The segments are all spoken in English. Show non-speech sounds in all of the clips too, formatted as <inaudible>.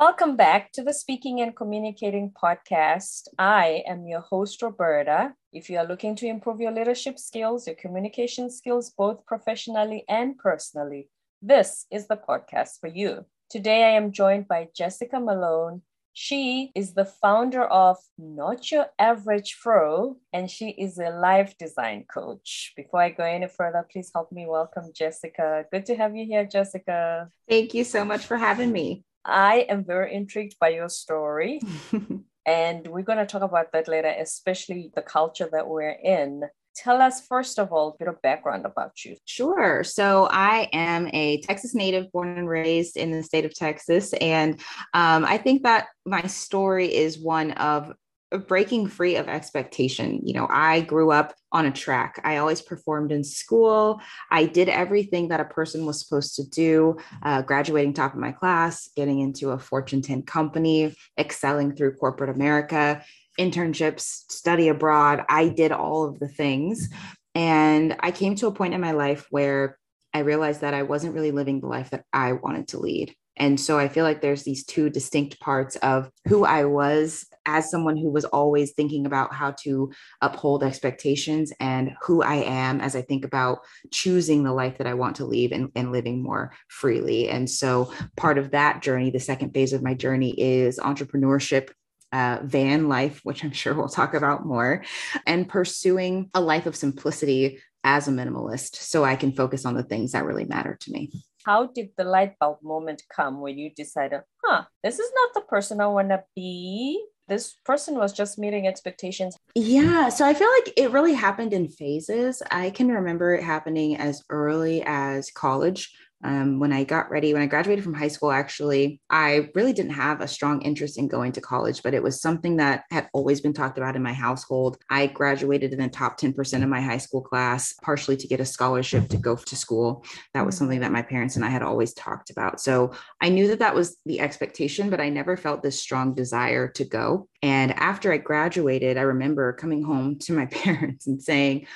Welcome back to the Speaking and Communicating podcast. I am your host, Roberta. If you are looking to improve your leadership skills, your communication skills, both professionally and personally, this is the podcast for you. Today, I am joined by Jessica Malone. She is the founder of Nacho Average Fro, and she is a life design coach. Before I go any further, please help me welcome Jessica. Good to have you here, Jessica. Thank you so much for having me. I am very intrigued by your story. <laughs> and we're going to talk about that later, especially the culture that we're in. Tell us, first of all, a bit of background about you. Sure. So, I am a Texas native, born and raised in the state of Texas. And um, I think that my story is one of breaking free of expectation. You know, I grew up on a track. I always performed in school. I did everything that a person was supposed to do, uh, graduating top of my class, getting into a Fortune 10 company, excelling through corporate America, internships, study abroad. I did all of the things. And I came to a point in my life where I realized that I wasn't really living the life that I wanted to lead. And so I feel like there's these two distinct parts of who I was as someone who was always thinking about how to uphold expectations and who I am as I think about choosing the life that I want to lead and, and living more freely. And so part of that journey, the second phase of my journey is entrepreneurship uh, van life, which I'm sure we'll talk about more, and pursuing a life of simplicity as a minimalist so I can focus on the things that really matter to me how did the light bulb moment come when you decided, huh, this is not the person I want to be? This person was just meeting expectations. Yeah. So I feel like it really happened in phases. I can remember it happening as early as college um, when I got ready, when I graduated from high school, actually, I really didn't have a strong interest in going to college, but it was something that had always been talked about in my household. I graduated in the top 10% of my high school class, partially to get a scholarship to go to school. That was something that my parents and I had always talked about. So I knew that that was the expectation, but I never felt this strong desire to go. And after I graduated, I remember coming home to my <laughs> parents and saying,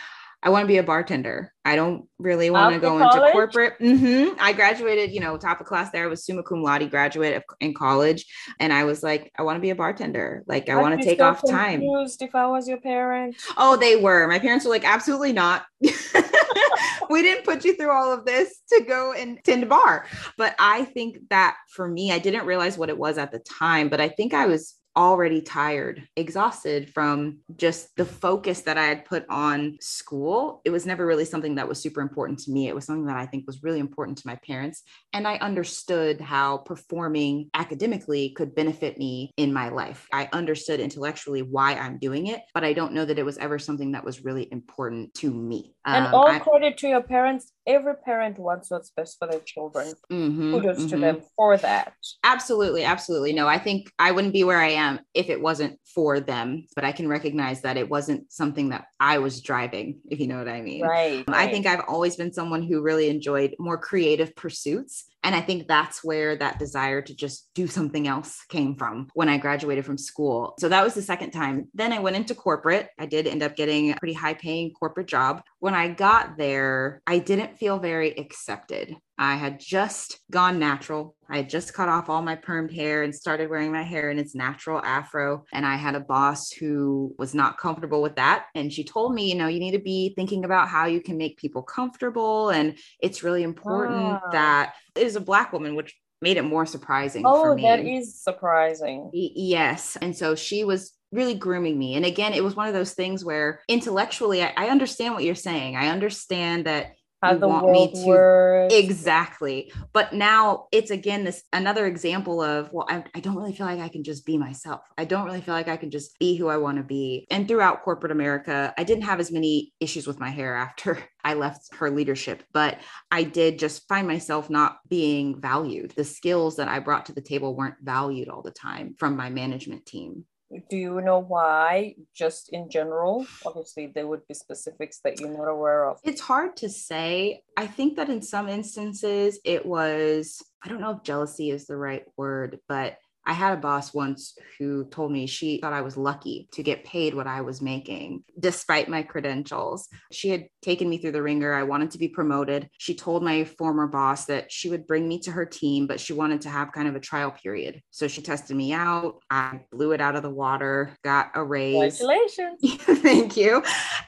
I want to be a bartender. I don't really want to go college? into corporate. Mm-hmm. I graduated, you know, top of class there. I was summa cum laude graduate in college. And I was like, I want to be a bartender. Like, I want to take off time. If I was your parent. Oh, they were. My parents were like, absolutely not. <laughs> we didn't put you through all of this to go and tend a bar. But I think that for me, I didn't realize what it was at the time, but I think I was already tired, exhausted from just the focus that I had put on school. It was never really something that was super important to me. It was something that I think was really important to my parents. And I understood how performing academically could benefit me in my life. I understood intellectually why I'm doing it, but I don't know that it was ever something that was really important to me. And um, all I, credit to your parents every parent wants what's best for their children. Mm-hmm, Kudos mm-hmm. to them for that. Absolutely, absolutely. No, I think I wouldn't be where I am if it wasn't for them. But I can recognize that it wasn't something that I was driving, if you know what I mean. Right. Um, right. I think I've always been someone who really enjoyed more creative pursuits. And I think that's where that desire to just do something else came from when I graduated from school. So that was the second time. Then I went into corporate. I did end up getting a pretty high paying corporate job. When I got there, I didn't feel very accepted. I had just gone natural. I had just cut off all my permed hair and started wearing my hair in its natural afro. And I had a boss who was not comfortable with that. And she told me, you know, you need to be thinking about how you can make people comfortable. And it's really important wow. that it is a Black woman, which made it more surprising. Oh, that is surprising. Yes. And so she was really grooming me. And again, it was one of those things where intellectually, I, I understand what you're saying. I understand that how the want me to works. exactly. But now it's again this another example of well I, I don't really feel like i can just be myself. I don't really feel like i can just be who i want to be. And throughout corporate america i didn't have as many issues with my hair after <laughs> i left her leadership but i did just find myself not being valued. The skills that i brought to the table weren't valued all the time from my management team do you know why just in general? Obviously there would be specifics that you're not aware of. It's hard to say. I think that in some instances it was i don't know if jealousy is the right word but I had a boss once who told me she thought I was lucky to get paid what I was making despite my credentials. She had taken me through the ringer. I wanted to be promoted. She told my former boss that she would bring me to her team, but she wanted to have kind of a trial period. So she tested me out. I blew it out of the water, got a raise. Congratulations. <laughs> Thank you.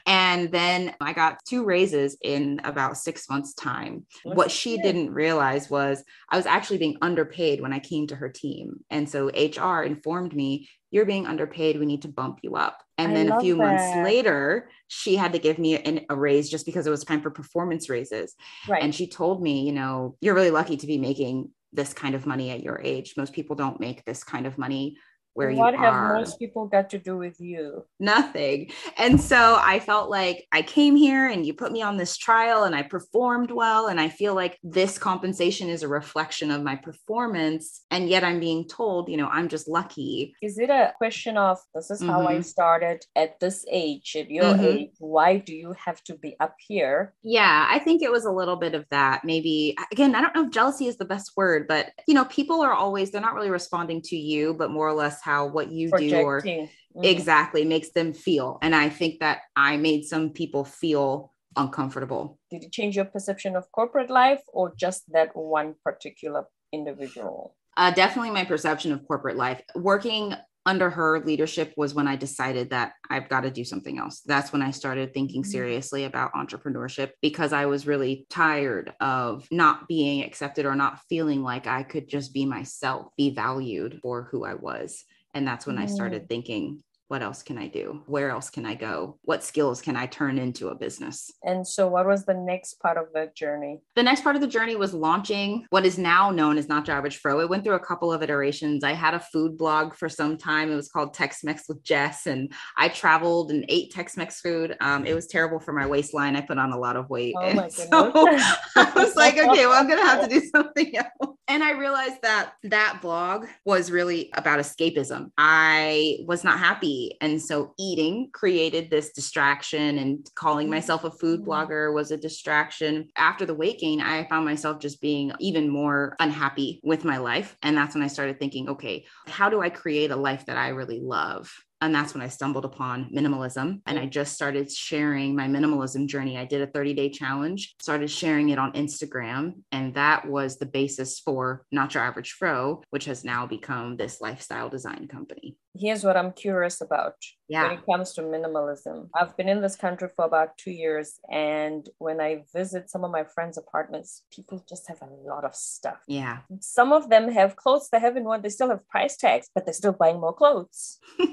And then I got two raises in about six months' time. What's what she good? didn't realize was I was actually being underpaid when I came to her team. And so HR informed me, You're being underpaid. We need to bump you up. And I then a few months later, she had to give me an, a raise just because it was time for performance raises. Right. And she told me, You know, you're really lucky to be making this kind of money at your age. Most people don't make this kind of money where what you have most people got to do with you? nothing. And so I felt like I came here and you put me on this trial and I performed well. And I feel like this compensation is a reflection of my performance. And yet I'm being told, you know, I'm just lucky. Is it a question of this is how I Mhm. started at this age, at your Mhm. age? Why do you have to be up here? Yeah, I think it was a little bit of that. Maybe, again, I don't know if jealousy is the best word, but, you know, people are always, they're not really responding to you, but more or less how what you do or Projecting. Mhm. exactly makes them feel. And I think that I made some people feel uncomfortable. Did it change your perception of corporate life or just that one particular individual? Uh, definitely my perception of corporate life. Working under her leadership was when I decided that I've got to do something else. That's when I started thinking Mhm. seriously about entrepreneurship because I was really tired of not being accepted or not feeling like I could just be myself, be valued for who I was. And that's when I started mm. thinking, what else can I do? Where else can I go? What skills can I turn into a business? And so, what was the next part of that journey? The next part of the journey was launching what is now known as Nacho Average Fro. It went through a couple of iterations. I had a food blog for some time. It was called Tex Mex with Jess, and I traveled and ate Tex Mex food. Um, it was terrible for my waistline. I put on a lot of weight. Oh And my so. <laughs> I was like, okay, well, I'm going to have to do <laughs> something else. And I realized that that blog was really about escapism. I was not happy. And so eating created this distraction, and calling myself a food Mhm. blogger was a distraction. After the weight gain, I found myself just being even more unhappy with my life. And that's when I started thinking, okay, how do I create a life that I really love? And that's when I stumbled upon minimalism. And I just started sharing my minimalism journey. I did a 30 day challenge, started sharing it on Instagram. And that was the basis for Nacho Average Fro, which has now become this lifestyle design company. Here's what I'm curious about when it comes to minimalism. I've been in this country for about two years, and when I visit some of my friends' apartments, people just have a lot of stuff. Yeah. Some of them have clothes they haven't worn, they still have price tags, but they're still buying more clothes. <laughs>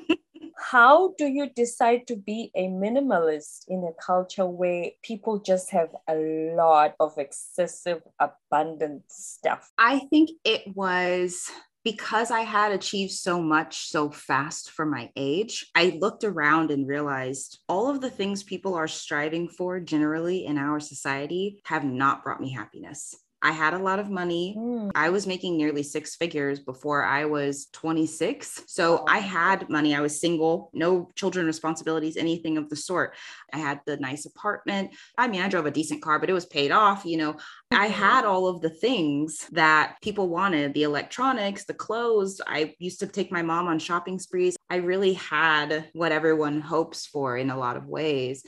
How do you decide to be a minimalist in a culture where people just have a lot of excessive, abundant stuff? I think it was because I had achieved so much so fast for my age. I looked around and realized all of the things people are striving for generally in our society have not brought me happiness. I had a lot of money. Hmm. I was making nearly six figures before I was 26. So I had money. I was single, no children responsibilities, anything of the sort. I had the nice apartment. I mean, I drove a decent car, but it was paid off. You know, I Mhm. had all of the things that people wanted the electronics, the clothes. I used to take my mom on shopping sprees. I really had what everyone hopes for in a lot of ways.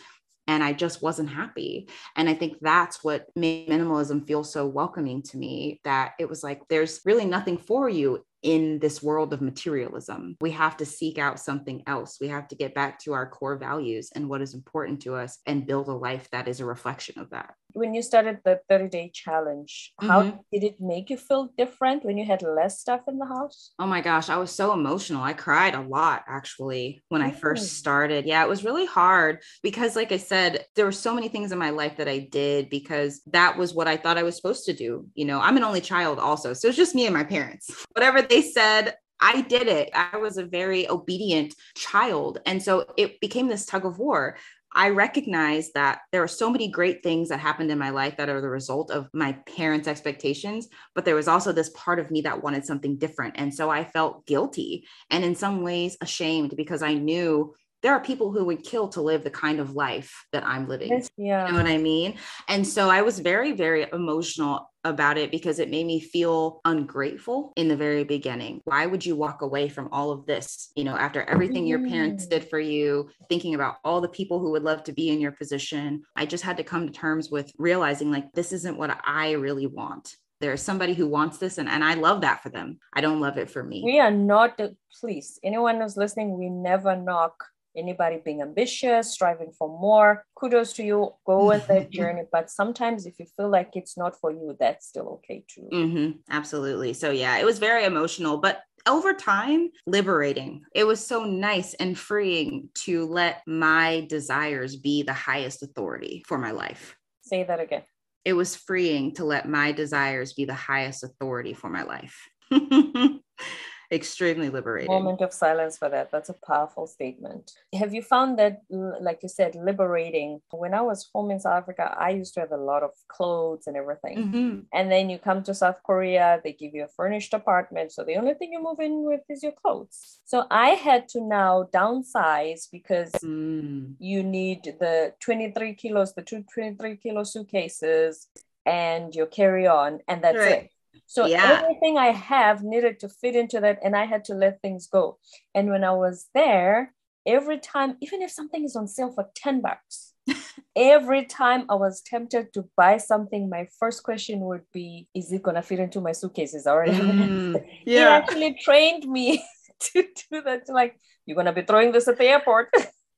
And I just wasn't happy. And I think that's what made minimalism feel so welcoming to me that it was like, there's really nothing for you in this world of materialism. We have to seek out something else. We have to get back to our core values and what is important to us and build a life that is a reflection of that. When you started the 30 day challenge, how Mhm. did it make you feel different when you had less stuff in the house? Oh my gosh, I was so emotional. I cried a lot actually when I Mm. first started. Yeah, it was really hard because, like I said, there were so many things in my life that I did because that was what I thought I was supposed to do. You know, I'm an only child also. So it's just me and my parents. <laughs> Whatever they said, I did it. I was a very obedient child. And so it became this tug of war. I recognize that there are so many great things that happened in my life that are the result of my parents' expectations, but there was also this part of me that wanted something different. And so I felt guilty and in some ways ashamed because I knew there are people who would kill to live the kind of life that I'm living. Yeah. You know what I mean? And so I was very, very emotional about it because it made me feel ungrateful in the very beginning. Why would you walk away from all of this, you know, after everything your parents mm. did for you, thinking about all the people who would love to be in your position? I just had to come to terms with realizing like this isn't what I really want. There's somebody who wants this, and, and I love that for them. I don't love it for me. We are not, uh, please, anyone who's listening, we never knock anybody being ambitious, striving for more, kudos to you. Go <laughs> on that journey. But sometimes if you feel like it's not for you, that's still okay too. Mm-hmm, absolutely. So, yeah, it was very emotional, but over time, liberating. It was so nice and freeing to let my desires be the highest authority for my life. Say that again. It was freeing to let my desires be the highest authority for my life. <laughs> extremely liberating. Moment of silence for that. That's a powerful statement. Have you found that, like you said, liberating? When I was home in South Africa, I used to have a lot of clothes and everything. Mm-hmm. And then you come to South Korea, they give you a furnished apartment. So the only thing you move in with is your clothes. So I had to now downsize because mm. you need the 23 kilos, the two 23 kilo suitcases and your carry on, and that's right. it. So yeah. everything I have needed to fit into that, and I had to let things go. And when I was there, every time, even if something is on sale for 10 bucks, <laughs> every time I was tempted to buy something, my first question would be, is it gonna fit into my suitcases already? <laughs> Mm, yeah. He actually trained me <laughs> to do that. Like, you're gonna be throwing this at the airport.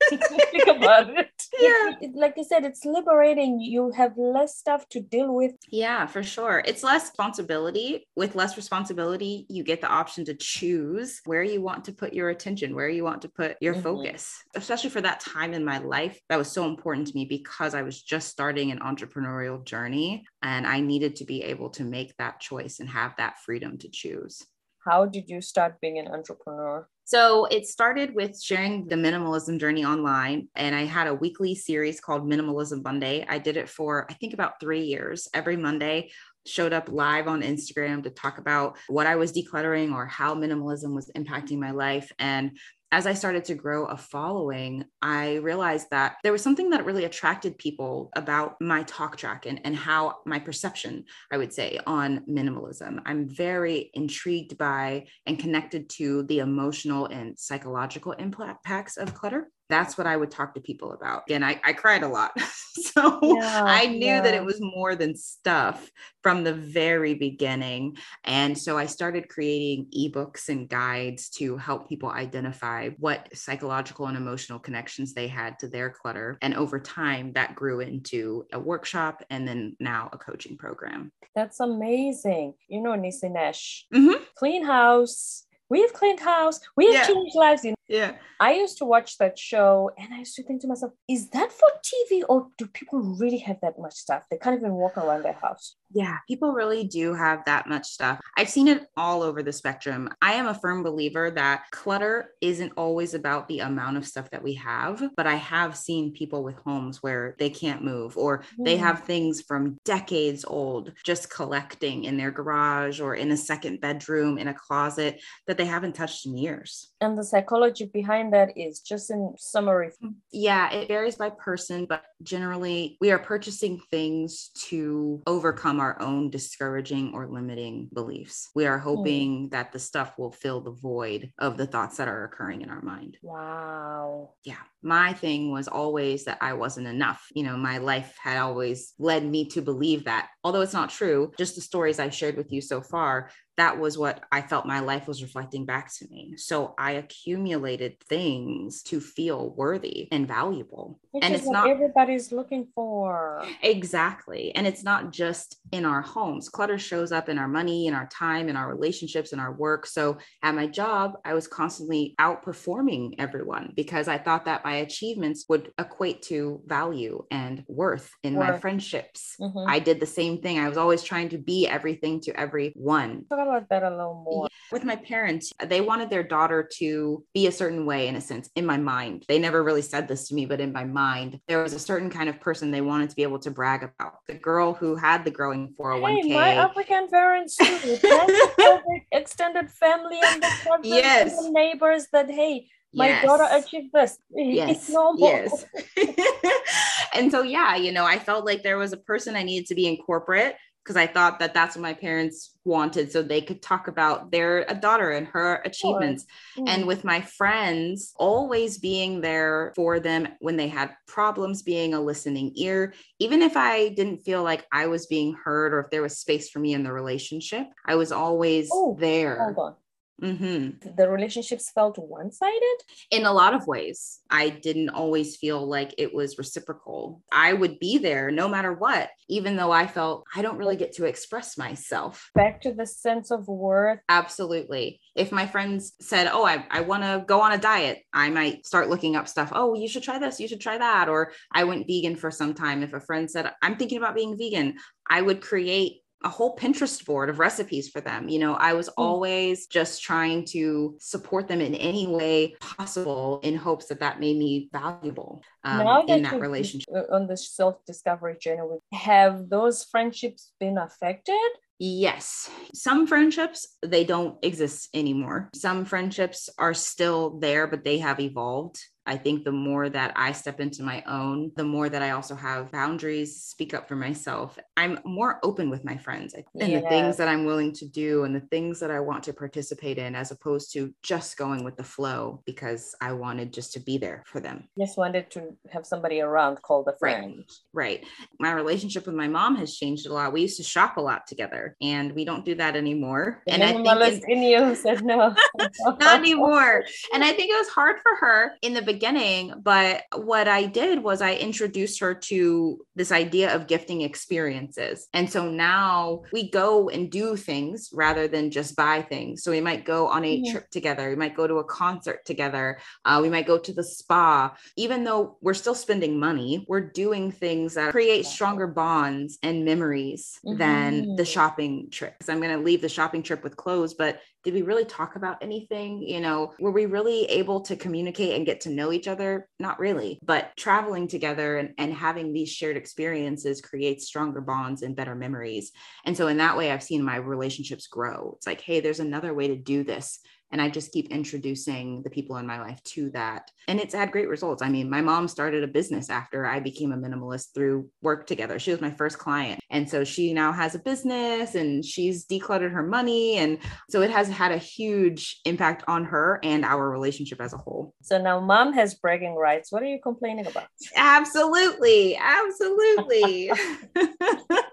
think about it. Yeah. Like I said, it's liberating. You have less stuff to deal with. Yeah, for sure. It's less responsibility. With less responsibility, you get the option to choose where you want to put your attention, where you want to put your mm-hmm. focus. Especially for that time in my life, that was so important to me because I was just starting an entrepreneurial journey and I needed to be able to make that choice and have that freedom to choose. How did you start being an entrepreneur? So it started with sharing the minimalism journey online. And I had a weekly series called Minimalism Monday. I did it for, I think, about three years. Every Monday, showed up live on Instagram to talk about what I was decluttering or how minimalism was impacting my life. And as I started to grow a following, I realized that there was something that really attracted people about my talk track and, and how my perception, I would say, on minimalism. I'm very intrigued by and connected to the emotional and psychological impacts of clutter that's what I would talk to people about. And I, I cried a lot. <laughs> so yeah, I knew yeah. that it was more than stuff from the very beginning. And so I started creating ebooks and guides to help people identify what psychological and emotional connections they had to their clutter. And over time, that grew into a workshop and then now a coaching program. That's amazing. You know, Nisinesh, mm-hmm. clean house we've cleaned house, we've yeah. changed lives. Yeah. I used to watch that show and I used to think to myself, is that for TV or do people really have that much stuff? They can't even walk around their house. Yeah, people really do have that much stuff. I've seen it all over the spectrum. I am a firm believer that clutter isn't always about the amount of stuff that we have, but I have seen people with homes where they can't move or mm. they have things from decades old just collecting in their garage or in a second bedroom in a closet that they haven't touched in years. And the psychology behind that is just in summary. Yeah, it varies by person, but generally we are purchasing things to overcome our own discouraging or limiting beliefs. We are hmm. hoping mm. that the stuff will fill the void of the thoughts that are occurring in our mind. Wow. Yeah. My thing was always that I wasn't enough. You know, my life had always led me to believe that. Although it's not true, just the stories I've shared with you so far that was what I felt my life was reflecting back to me. So I accumulated things to feel worthy and valuable. Which and it's not everybody's looking for. Exactly. And it's not just in our homes. Clutter shows up in our money, in our time, in our relationships, in our work. So at my job, I was constantly outperforming everyone because I thought that my achievements would equate to value and worth in worth. my friendships. Mm-hmm. I did the same thing. I was always trying to be everything to everyone Oh, about that a little more. With my parents, they wanted their daughter to be a certain way, in a sense, in my mind. They never really said this to me, but in my mind, there was a certain kind of person they wanted to be able to brag about. The girl who had the growing 401k. Hey, oh my African parents too. <laughs> extended family and the yes. neighbors that, hey, my Yes. daughter achieved this. <laughs> yes It's normal. yes <laughs> and so yeah you know i felt like there was a person i needed to be in corporate because i thought that that's what my parents wanted so they could talk about their a daughter and her achievements Mm. and with my friends always being there for them when they had problems being a listening ear even if i didn't feel like i was being heard or if there was space for me in the relationship i was always Oh, there Hold on. Hmm The relationships felt one sided? in a lot of ways. I didn't always feel like it was reciprocal. I would be there no matter what even though i felt i don't really get to express myself. Back to the sense of worth. absolutely. If my friends said oh i, I want to go on a diet i might start looking up stuff. Oh you should try this you should try that or i went vegan for some time. If a friend said i'm thinking about being vegan i would create a whole Pinterest board of recipes for them. You know, I was always just trying to support them in any way possible in hopes that that made me valuable um, in that you've- relationship. uh, on the self discovery journey, have those friendships been affected? Yes. Some friendships, they don't exist anymore. Some friendships are still there, but they have evolved. I think the more that I step into my own, the more that I also have boundaries, speak up for myself. I'm more open with my friends and the things that I'm willing to do and the things that I want to participate in, as opposed to just going with the flow because I wanted just to be there for them. Just wanted to have somebody around called a friend. Right. right. My relationship with my mom has changed a lot. We used to shop a lot together and we don't do that anymore. The and I think in you <laughs> said no. <laughs> not anymore. And I think it was hard for her in the beginning. Beginning, but what I did was I introduced her to this idea of gifting experiences. And so now we go and do things rather than just buy things. So we might go on a Mhm. trip together, we might go to a concert together, uh, we might go to the spa. Even though we're still spending money, we're doing things that create stronger bonds and memories than the Mhm. shopping trips. I'm going to leave the shopping trip with clothes, but did we really talk about anything? You know, were we really able to communicate and get to know each other? Not really. But traveling together and, and having these shared experiences creates stronger bonds and better memories. And so, in that way, I've seen my relationships grow. It's like, hey, there's another way to do this. And I just keep introducing the people in my life to that. And it's had great results. I mean, my mom started a business after I became a minimalist through work together. She was my first client. And so she now has a business and she's decluttered her money. And so it has had a huge impact on her and our relationship as a whole. So now mom has bragging rights. What are you complaining about? Absolutely. Absolutely. <laughs> <laughs>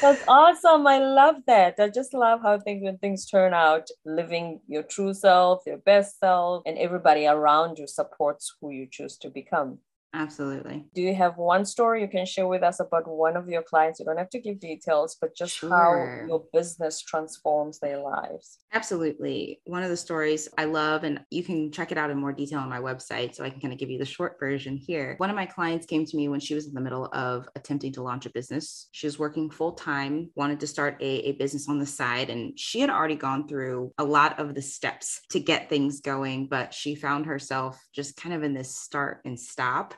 That's awesome. I love that. I just love how things when things turn out, living your true self, your best self, and everybody around you supports who you choose to become. Absolutely. Do you have one story you can share with us about one of your clients? You don't have to give details, but just Sure. how your business transforms their lives. Absolutely. One of the stories I love, and you can check it out in more detail on my website. So I can kind of give you the short version here. One of my clients came to me when she was in the middle of attempting to launch a business. She was working full time, wanted to start a, a business on the side, and she had already gone through a lot of the steps to get things going, but she found herself just kind of in this start and stop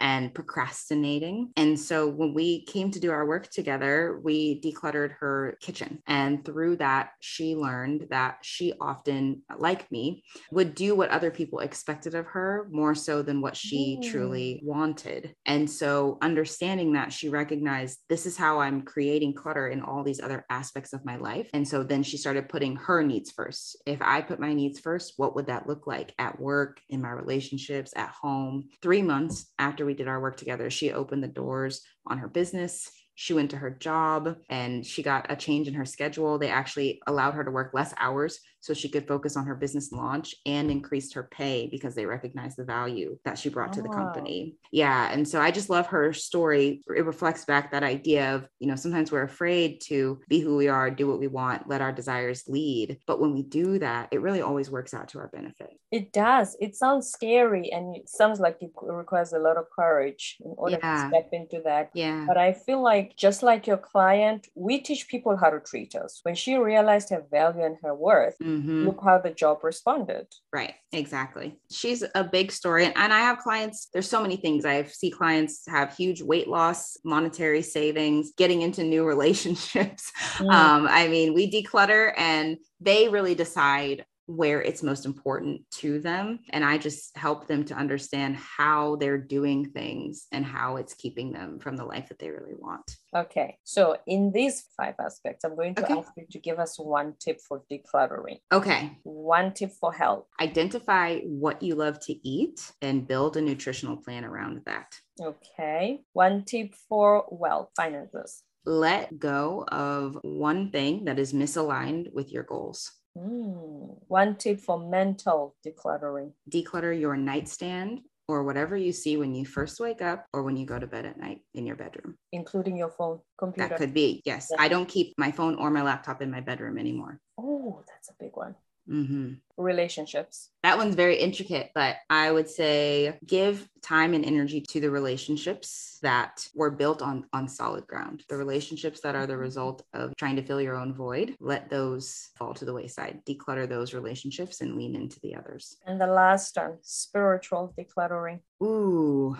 and procrastinating. And so when we came to do our work together, we decluttered her kitchen. And through that, she learned that she often, like me, would do what other people expected of her more so than what she Mm. truly wanted. And so understanding that, she recognized this is how I'm creating clutter in all these other aspects of my life. And so then she started putting her needs first. If I put my needs first, what would that look like at work, in my relationships, at home? Three months after we did our work together, she opened the doors on her business. She went to her job and she got a change in her schedule. They actually allowed her to work less hours so she could focus on her business launch and increased her pay because they recognized the value that she brought to the oh, Wow. company. Yeah. And so I just love her story. It reflects back that idea of, you know, sometimes we're afraid to be who we are, do what we want, let our desires lead. But when we do that, it really always works out to our benefit. It does. It sounds scary and it sounds like it requires a lot of courage in order Yeah. to step into that. Yeah. But I feel like just like your client, we teach people how to treat us. When she realized her value and her worth, Mhm. look how the job responded. Right, exactly. She's a big story. And, and I have clients, there's so many things. I see clients have huge weight loss, monetary savings, getting into new <laughs> relationships. Mm. Um, I mean, we declutter and they really decide where it's most important to them. And I just help them to understand how they're doing things and how it's keeping them from the life that they really want. Okay. So, in these five aspects, I'm going to Okay. ask you to give us one tip for decluttering, Okay. one tip for health. Identify what you love to eat and build a nutritional plan around that. Okay. One tip for wealth, finances. Let go of one thing that is misaligned with your goals. Hmm. One tip for mental decluttering. Declutter your nightstand or whatever you see when you first wake up or when you go to bed at night in your bedroom. including your phone, computer. That could be, yes. Yeah. I don't keep my phone or my laptop in my bedroom anymore. oh, that's a big one. Mhm. Relationships. That one's very intricate, but I would say give time and energy to the relationships that were built on on solid ground. The relationships that are the result of trying to fill your own void, let those fall to the wayside. Declutter those relationships and lean into the others. And the last one, spiritual decluttering. Ooh,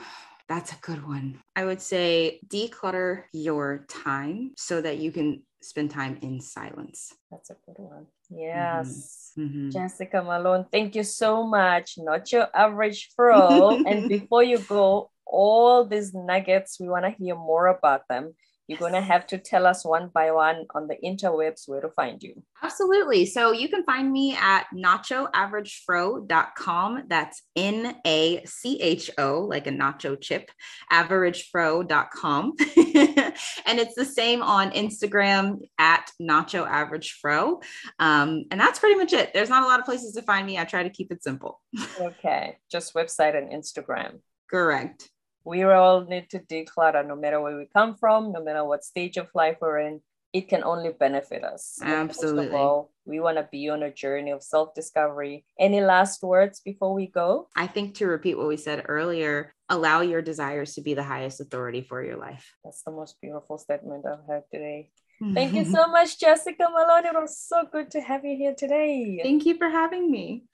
that's a good one. I would say declutter your time so that you can spend time in silence. That's a good one. Yes. Mhm. Jessica Malone, thank you so much. Not your average pro. <laughs> and before you go, all these nuggets, we want to hear more about them. You're going to have to tell us one by one on the interwebs where to find you. Absolutely. So you can find me at nachoaveragefro.com. That's N A C H O, like a nacho chip, averagefro.com. <laughs> and it's the same on Instagram at nachoaveragefro. Um, and that's pretty much it. There's not a lot of places to find me. I try to keep it simple. <laughs> Okay. Just website and Instagram. Correct. We all need to declutter no matter where we come from, no matter what stage of life we're in. It can only benefit us. And most of Absolutely. all, we want to be on a journey of self discovery. Any last words before we go? I think to repeat what we said earlier, allow your desires to be the highest authority for your life. That's the most beautiful statement I've heard today. <laughs> Thank you so much, Jessica Malone. It was so good to have you here today. Thank you for having me.